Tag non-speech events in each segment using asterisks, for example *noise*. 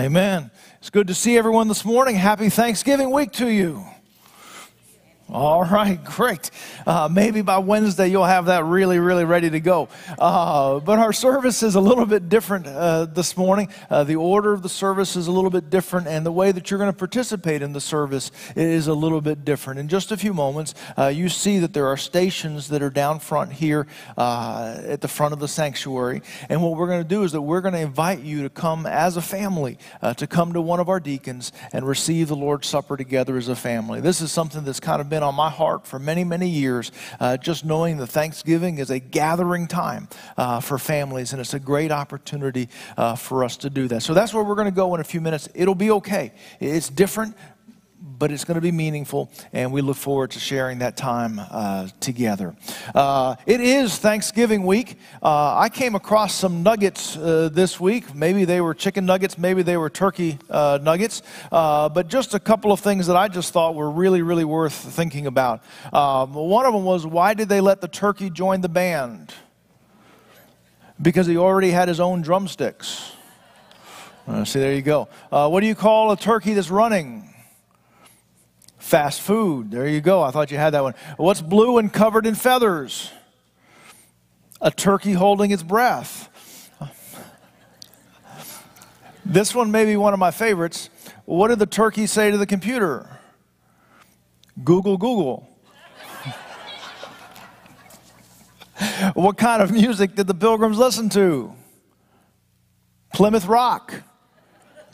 Amen. It's good to see everyone this morning. Happy Thanksgiving week to you. All right, great. Uh, maybe by Wednesday you'll have that really, really ready to go. Uh, but our service is a little bit different uh, this morning. Uh, the order of the service is a little bit different, and the way that you're going to participate in the service is a little bit different. In just a few moments, uh, you see that there are stations that are down front here uh, at the front of the sanctuary. And what we're going to do is that we're going to invite you to come as a family, to come to one of our deacons and receive the Lord's Supper together as a family. This is something that's kind of been been on my heart for many, many years, uh, just knowing that Thanksgiving is a gathering time uh, for families, and it's a great opportunity uh, for us to do that. So that's where we're going to go in a few minutes. It'll be okay. It's different, but it's going to be meaningful, and we look forward to sharing that time uh, together. Uh, it is Thanksgiving week. Uh, I came across some nuggets uh, this week. Maybe they were chicken nuggets, maybe they were turkey uh, nuggets, uh, but just a couple of things that I just thought were really, really worth thinking about. Um, one of them was why did they let the turkey join the band? Because he already had his own drumsticks. see, there you go. what do you call a turkey that's running? Fast food. There you go. I thought you had that one. What's blue and covered in feathers? A turkey holding its breath. This one may be one of my favorites. What did the turkey say to the computer? Google, Google. *laughs* what kind of music did the pilgrims listen to? Plymouth Rock.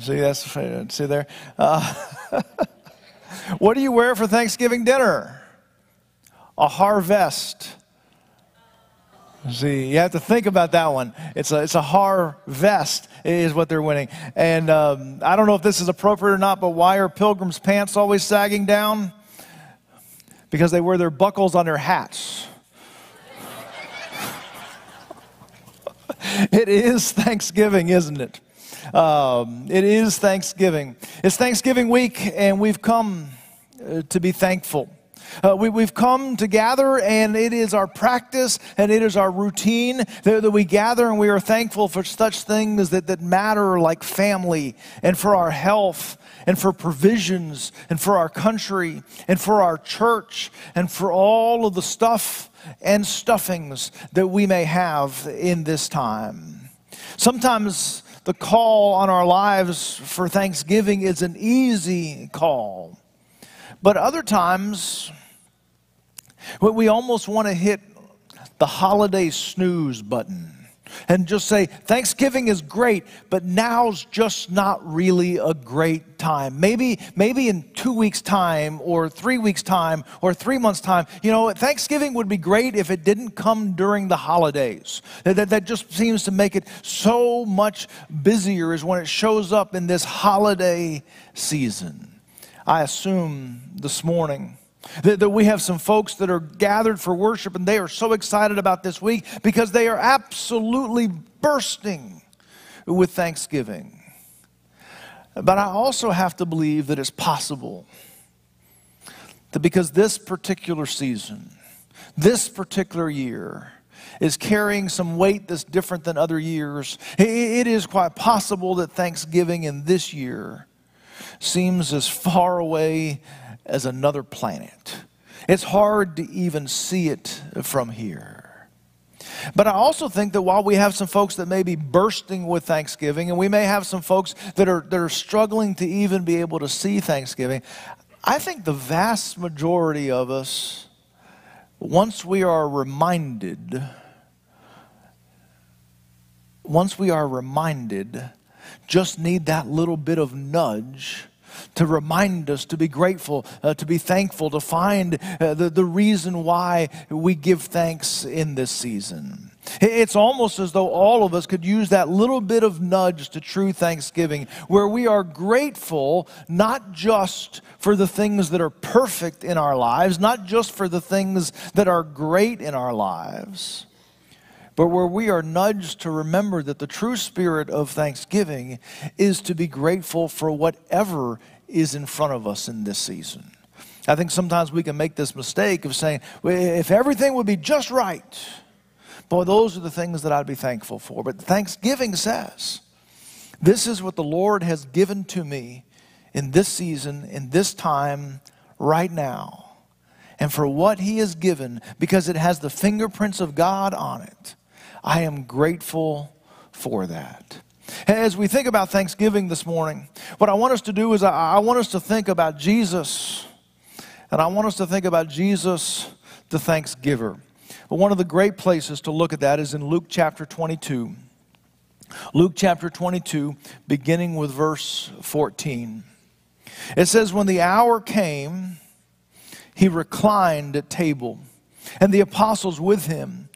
See, that's see there. Uh, *laughs* What do you wear for Thanksgiving dinner? A harvest. See, you have to think about that one. It's a, it's a harvest is what they're winning. And um, I don't know if this is appropriate or not, but why are pilgrims' pants always sagging down? Because they wear their buckles on their hats. *laughs* it is Thanksgiving, isn't it? Um, it is Thanksgiving. It's Thanksgiving week, and we've come to be thankful. Uh, we, have come to gather, and it is our practice and it is our routine that, that, we gather and we are thankful for such things that, that matter, like family, and for our health, and for provisions, and for our country, and for our church, and for all of the stuff and stuffings that we may have in this time. Sometimes the call on our lives for Thanksgiving is an easy call. But other times, we almost want to hit the holiday snooze button and just say, Thanksgiving is great, but now's just not really a great time. Maybe, maybe in two weeks' time, or three weeks' time, or three months' time. You know, Thanksgiving would be great if it didn't come during the holidays. That, that, that just seems to make it so much busier, is when it shows up in this holiday season. I assume this morning that, that we have some folks that are gathered for worship and they are so excited about this week because they are absolutely bursting with thanksgiving. But I also have to believe that it's possible that because this particular season, this particular year, is carrying some weight that's different than other years, it is quite possible that Thanksgiving in this year seems as far away as another planet. It's hard to even see it from here. But I also think that while we have some folks that may be bursting with Thanksgiving, and we may have some folks that are, that are struggling to even be able to see Thanksgiving, I think the vast majority of us, once we are reminded, once we are reminded, just need that little bit of nudge to remind us to be grateful, uh, to be thankful, to find uh, the, the reason why we give thanks in this season. It's almost as though all of us could use that little bit of nudge to true thanksgiving, where we are grateful not just for the things that are perfect in our lives, not just for the things that are great in our lives, but where we are nudged to remember that the true spirit of thanksgiving is to be grateful for whatever is in front of us in this season. I think sometimes we can make this mistake of saying, if everything would be just right, boy, those are the things that I'd be thankful for. But Thanksgiving says This is what the Lord has given to me in this season, in this time, right now. And for what He has given, because it has the fingerprints of God on it, I am grateful for that. As we think about Thanksgiving this morning, what I want us to do is I, want us to think about Jesus, and I want us to think about Jesus, the Thanksgiver. But one of the great places to look at that is in Luke chapter 22. Luke chapter 22, beginning with verse 14. It says, When the hour came, he reclined at table, and the apostles with him.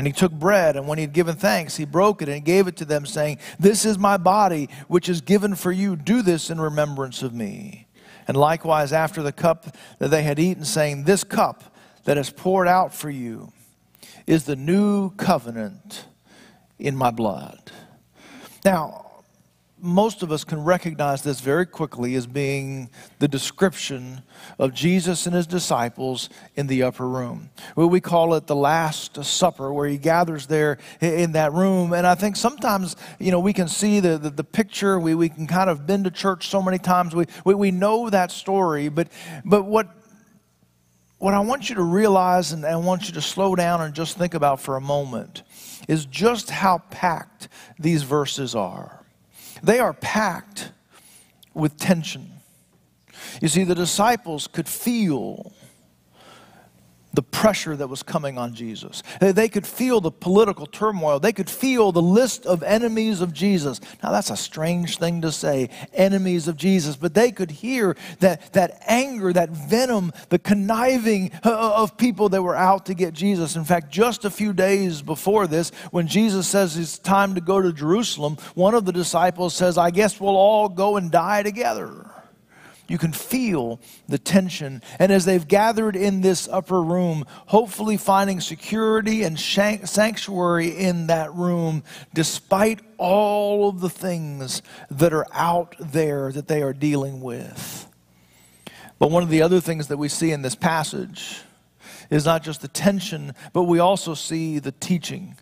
And he took bread, and when he had given thanks, he broke it and gave it to them, saying, This is my body, which is given for you. Do this in remembrance of me. And likewise, after the cup that they had eaten, saying, This cup that is poured out for you is the new covenant in my blood. Now, most of us can recognize this very quickly as being the description of Jesus and his disciples in the upper room. We call it the Last Supper, where he gathers there in that room. And I think sometimes, you know, we can see the, the, the picture. We, we can kind of been to church so many times. We, we, we know that story. But, but what, what I want you to realize and I want you to slow down and just think about for a moment is just how packed these verses are. They are packed with tension. You see, the disciples could feel the pressure that was coming on Jesus. They could feel the political turmoil. They could feel the list of enemies of Jesus. Now, that's a strange thing to say, enemies of Jesus, but they could hear that, that anger, that venom, the conniving uh, uh, of people that were out to get Jesus. In fact, just a few days before this, when Jesus says it's time to go to Jerusalem, one of the disciples says, I guess we'll all go and die together. You can feel the tension. And as they've gathered in this upper room, hopefully finding security and sanctuary in that room, despite all of the things that are out there that they are dealing with. But one of the other things that we see in this passage is not just the tension, but we also see the teaching.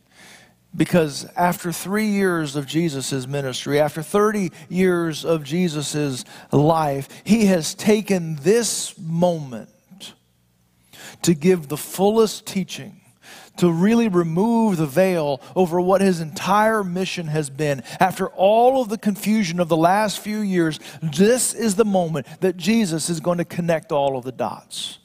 Because after three years of Jesus' ministry, after 30 years of Jesus' life, he has taken this moment to give the fullest teaching, to really remove the veil over what his entire mission has been. After all of the confusion of the last few years, this is the moment that Jesus is going to connect all of the dots.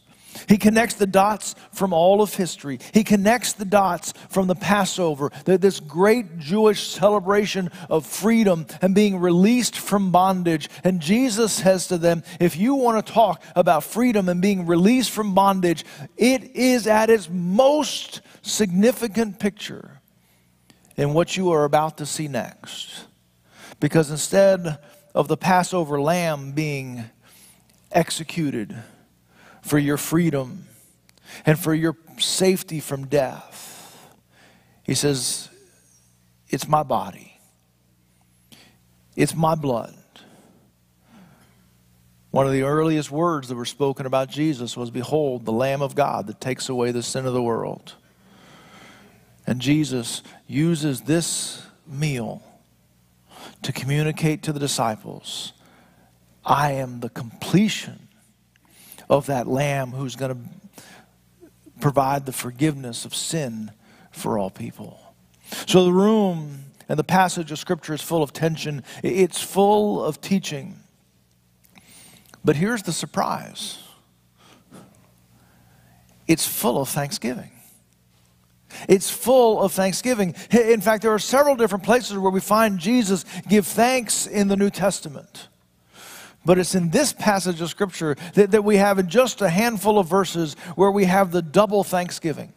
He connects the dots from all of history. He connects the dots from the Passover, this great Jewish celebration of freedom and being released from bondage. And Jesus says to them, if you want to talk about freedom and being released from bondage, it is at its most significant picture in what you are about to see next. Because instead of the Passover lamb being executed, for your freedom and for your safety from death. He says, It's my body, it's my blood. One of the earliest words that were spoken about Jesus was, Behold, the Lamb of God that takes away the sin of the world. And Jesus uses this meal to communicate to the disciples I am the completion of that Lamb who's going to provide the forgiveness of sin for all people. So the room and the passage of Scripture is full of tension, it's full of teaching. But here's the surprise it's full of thanksgiving. It's full of thanksgiving. In fact, there are several different places where we find Jesus give thanks in the New Testament. But it's in this passage of Scripture that, that we have in just a handful of verses where we have the double thanksgiving.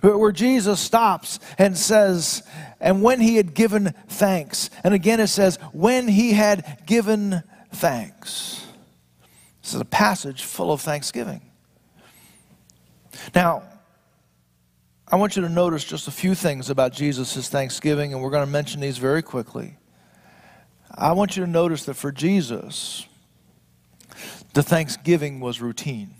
Where Jesus stops and says, and when he had given thanks. And again it says, when he had given thanks. This is a passage full of thanksgiving. Now, I want you to notice just a few things about Jesus' thanksgiving, and we're going to mention these very quickly. I want you to notice that for Jesus, the thanksgiving was routine.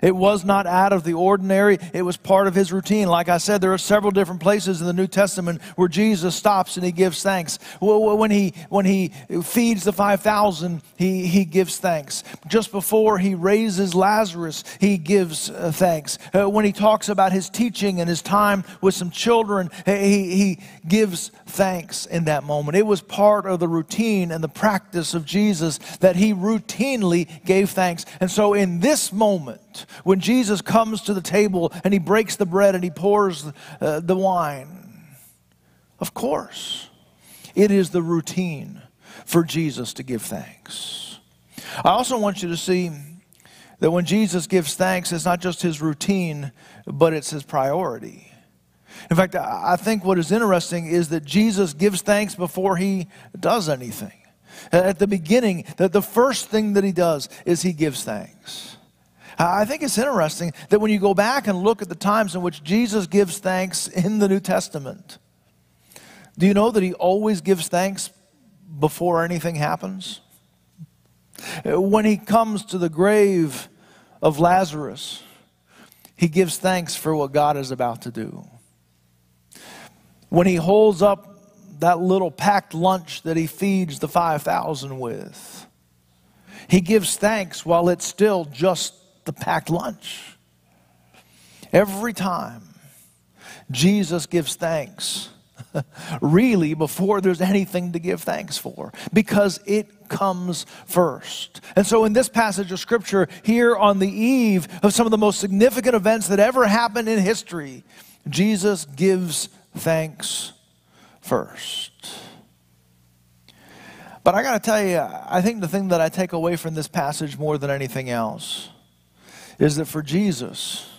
It was not out of the ordinary, it was part of his routine. Like I said, there are several different places in the New Testament where Jesus stops and he gives thanks. When he, when he feeds the 5,000, he, he gives thanks. Just before he raises Lazarus, he gives uh, thanks. Uh, when he talks about his teaching and his time with some children, he, he gives thanks in that moment. It was part of the routine and the practice of Jesus that he routinely gave thanks. And so in this moment, when Jesus comes to the table and he breaks the bread and he pours uh, the wine, of course, it is the routine for Jesus to give thanks. I also want you to see that when Jesus gives thanks, it's not just his routine, but it's his priority. In fact, I think what is interesting is that Jesus gives thanks before he does anything. At the beginning, that the first thing that he does is he gives thanks. I think it's interesting that when you go back and look at the times in which Jesus gives thanks in the New Testament, do you know that he always gives thanks before anything happens? When he comes to the grave of Lazarus, he gives thanks for what God is about to do. When he holds up that little packed lunch that he feeds the 5,000 with, he gives thanks while it's still just the packed lunch. Every time Jesus gives thanks, *laughs* really before there's anything to give thanks for, because it comes first. And so, in this passage of Scripture, here on the eve of some of the most significant events that ever happened in history, Jesus gives thanks first. But I got to tell you, I think the thing that I take away from this passage more than anything else is that for Jesus,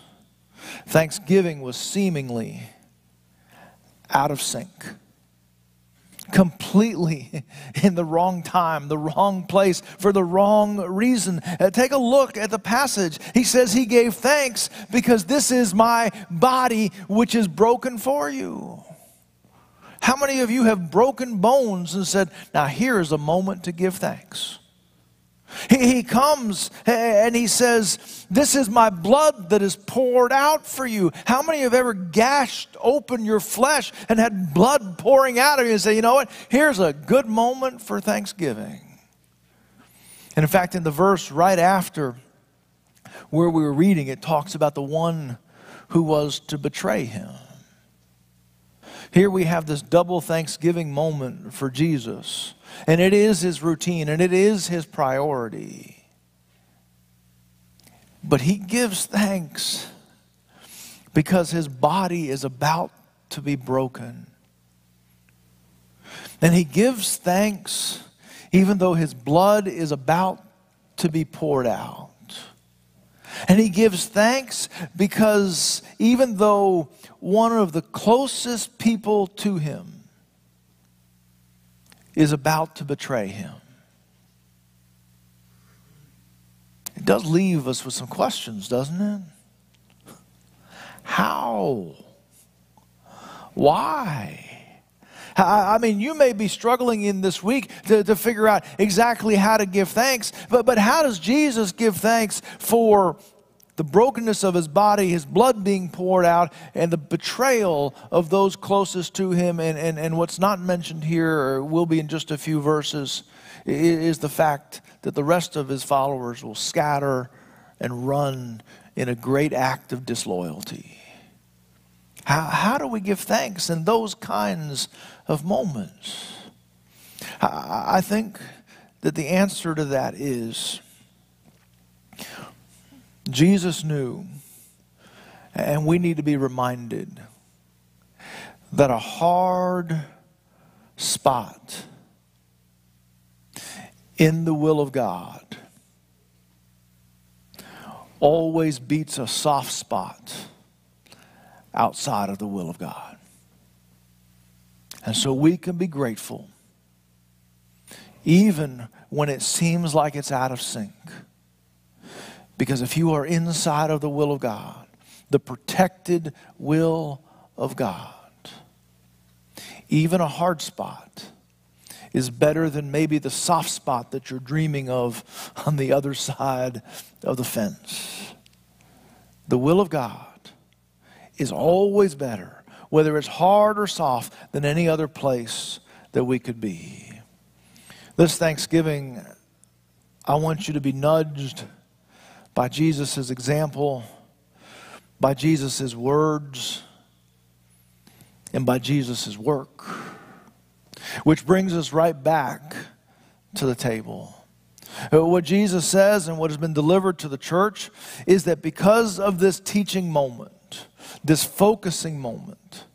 Thanksgiving was seemingly out of sync. Completely *laughs* in the wrong time, the wrong place, for the wrong reason. Uh, take a look at the passage. He says, He gave thanks because this is my body which is broken for you. How many of you have broken bones and said, Now here is a moment to give thanks? He, he comes and he says, This is my blood that is poured out for you. How many have ever gashed open your flesh and had blood pouring out of you and say, You know what? Here's a good moment for Thanksgiving. And in fact, in the verse right after where we were reading, it talks about the one who was to betray him. Here we have this double Thanksgiving moment for Jesus. And it is his routine and it is his priority. But he gives thanks because his body is about to be broken. And he gives thanks even though his blood is about to be poured out. And he gives thanks because even though one of the closest people to him is about to betray him. It does leave us with some questions, doesn't it? How? Why? I mean, you may be struggling in this week to, to figure out exactly how to give thanks, but, but how does Jesus give thanks for the brokenness of his body, his blood being poured out, and the betrayal of those closest to him. And, and, and what's not mentioned here, or will be in just a few verses, is the fact that the rest of his followers will scatter and run in a great act of disloyalty. How, how do we give thanks in those kinds of moments? I, I think that the answer to that is Jesus knew, and we need to be reminded, that a hard spot in the will of God always beats a soft spot outside of the will of God. And so we can be grateful even when it seems like it's out of sync Because if you are inside of the will of God, the protected will of God, even a hard spot is better than maybe the soft spot that you're dreaming of on the other side of the fence. The will of God is always better, whether it's hard or soft, than any other place that we could be. This Thanksgiving, I want you to be nudged by Jesus' example, by Jesus' words, and by Jesus' work. Which brings us right back to the table. Uh, what Jesus says and what has been delivered to the church is that because of this teaching this focusing moment,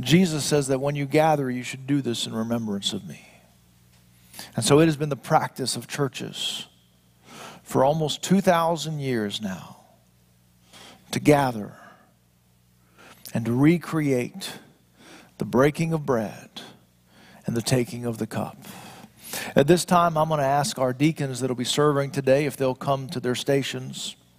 Jesus says that when you gather, you should do this in remembrance of me. And so it has been the practice of churches for almost 2,000 years now to gather and to recreate the breaking of bread and the taking of the cup. At this time, I'm going to ask our deacons that will be serving today if they'll come to their stations.